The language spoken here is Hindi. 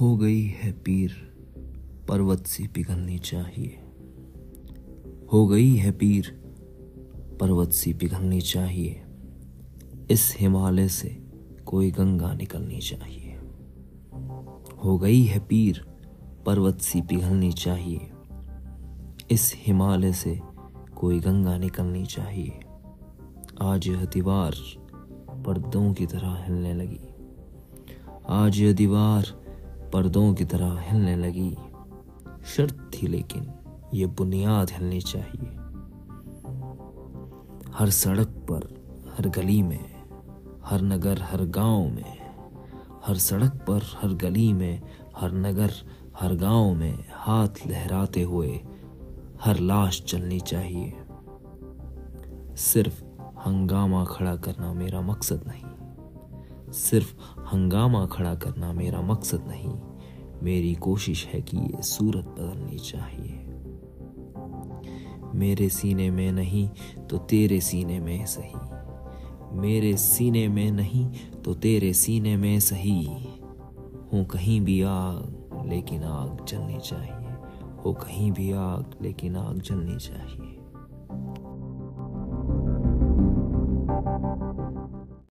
हो गई है पीर, पर्वत सी पिघलनी चाहिए। हो गई है पीर, पर्वत सी पिघलनी चाहिए। इस हिमालय से कोई गंगा निकलनी चाहिए। हो गई है पीर, पर्वत सी पिघलनी चाहिए। इस हिमालय से कोई गंगा निकलनी चाहिए। आज यह दीवार पर्दों की तरह हिलने लगी। आज यह दीवार पर्दों की तरह हिलने लगी। शर्त थी लेकिन ये बुनियाद हिलनी चाहिए। हर सड़क पर, हर गली में, हर नगर, हर गाँव में, हर सड़क पर, हर गली में, हर नगर, हर गाँव में हाथ लहराते हुए हर लाश चलनी चाहिए। सिर्फ़ हंगामा खड़ा करना मेरा मकसद नहीं। सिर्फ़ हंगामा खड़ा करना मेरा मकसद नहीं। मेरी कोशिश है कि ये सूरत बदलनी चाहिए। मेरे सीने में नहीं तो तेरे सीने में सही। मेरे सीने में नहीं तो तेरे सीने में सही। हूँ कहीं भी आग, लेकिन आग जलनी चाहिए। हो कहीं भी आग, लेकिन आग जलनी चाहिए।